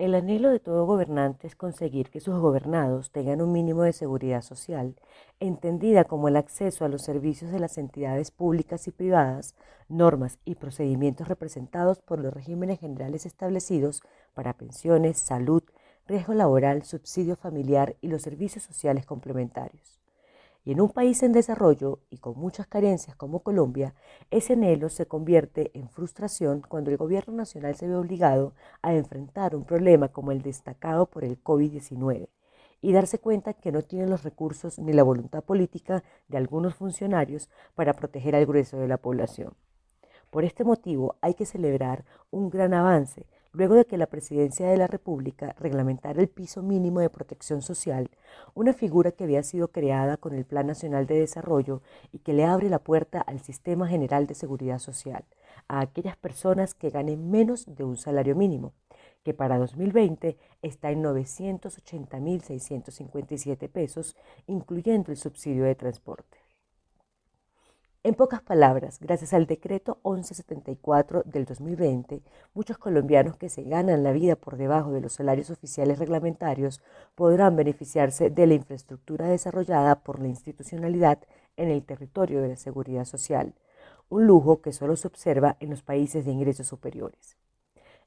El anhelo de todo gobernante es conseguir que sus gobernados tengan un mínimo de seguridad social, entendida como el acceso a los servicios de las entidades públicas y privadas, normas y procedimientos representados por los regímenes generales establecidos para pensiones, salud, riesgo laboral, subsidio familiar y los servicios sociales complementarios. Y en un país en desarrollo y con muchas carencias como Colombia, ese anhelo se convierte en frustración cuando el gobierno nacional se ve obligado a enfrentar un problema como el destacado por el COVID-19 y darse cuenta que no tiene los recursos ni la voluntad política de algunos funcionarios para proteger al grueso de la población. Por este motivo hay que celebrar un gran avance luego de que la Presidencia de la República reglamentara el piso mínimo de protección social, una figura que había sido creada con el Plan Nacional de Desarrollo y que le abre la puerta al Sistema General de Seguridad Social, a aquellas personas que ganen menos de un salario mínimo, que para 2020 está en 980.657 pesos, incluyendo el subsidio de transporte. En pocas palabras, gracias al decreto 1174 del 2020, muchos colombianos que se ganan la vida por debajo de los salarios oficiales reglamentarios podrán beneficiarse de la infraestructura desarrollada por la institucionalidad en el territorio de la seguridad social, un lujo que solo se observa en los países de ingresos superiores.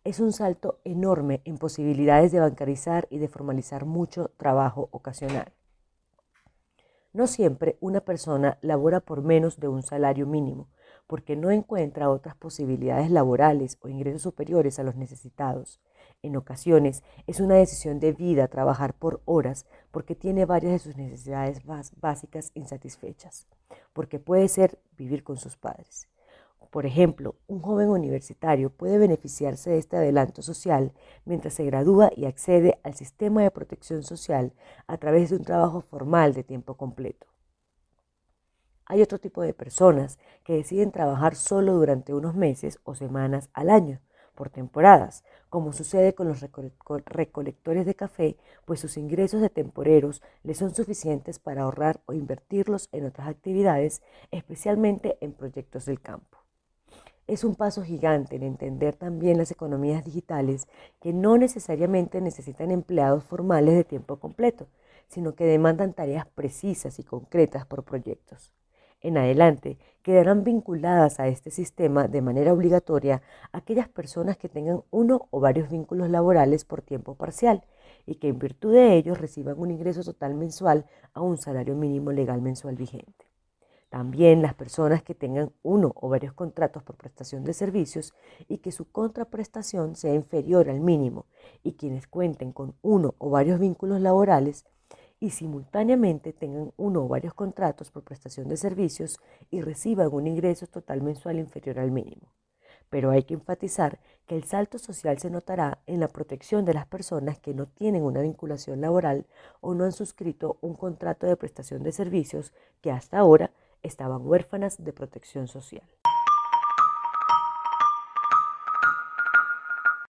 Es un salto enorme en posibilidades de bancarizar y de formalizar mucho trabajo ocasional. No siempre una persona labora por menos de un salario mínimo, porque no encuentra otras posibilidades laborales o ingresos superiores a los necesitados. En ocasiones es una decisión de vida trabajar por horas porque tiene varias de sus necesidades básicas insatisfechas, porque puede ser vivir con sus padres. Por ejemplo, un joven universitario puede beneficiarse de este adelanto social mientras se gradúa y accede al sistema de protección social a través de un trabajo formal de tiempo completo. Hay otro tipo de personas que deciden trabajar solo durante unos meses o semanas al año, por temporadas, como sucede con los recolectores de café, pues sus ingresos de temporeros les son suficientes para ahorrar o invertirlos en otras actividades, especialmente en proyectos del campo es un paso gigante en entender también las economías digitales que no necesariamente necesitan empleados formales de tiempo completo, sino que demandan tareas precisas y concretas por proyectos. En adelante quedarán vinculadas a este sistema de manera obligatoria aquellas personas que tengan uno o varios vínculos laborales por tiempo parcial y que en virtud de ellos reciban un ingreso total mensual a un salario mínimo legal mensual vigente. También las personas que tengan uno o varios contratos por prestación de servicios y que su contraprestación sea inferior al mínimo y quienes cuenten con uno o varios vínculos laborales y simultáneamente tengan uno o varios contratos por prestación de servicios y reciban un ingreso total mensual inferior al mínimo. Pero hay que enfatizar que el salto social se notará en la protección de las personas que no tienen una vinculación laboral o no han suscrito un contrato de prestación de servicios que hasta ahora estaban huérfanas de protección social.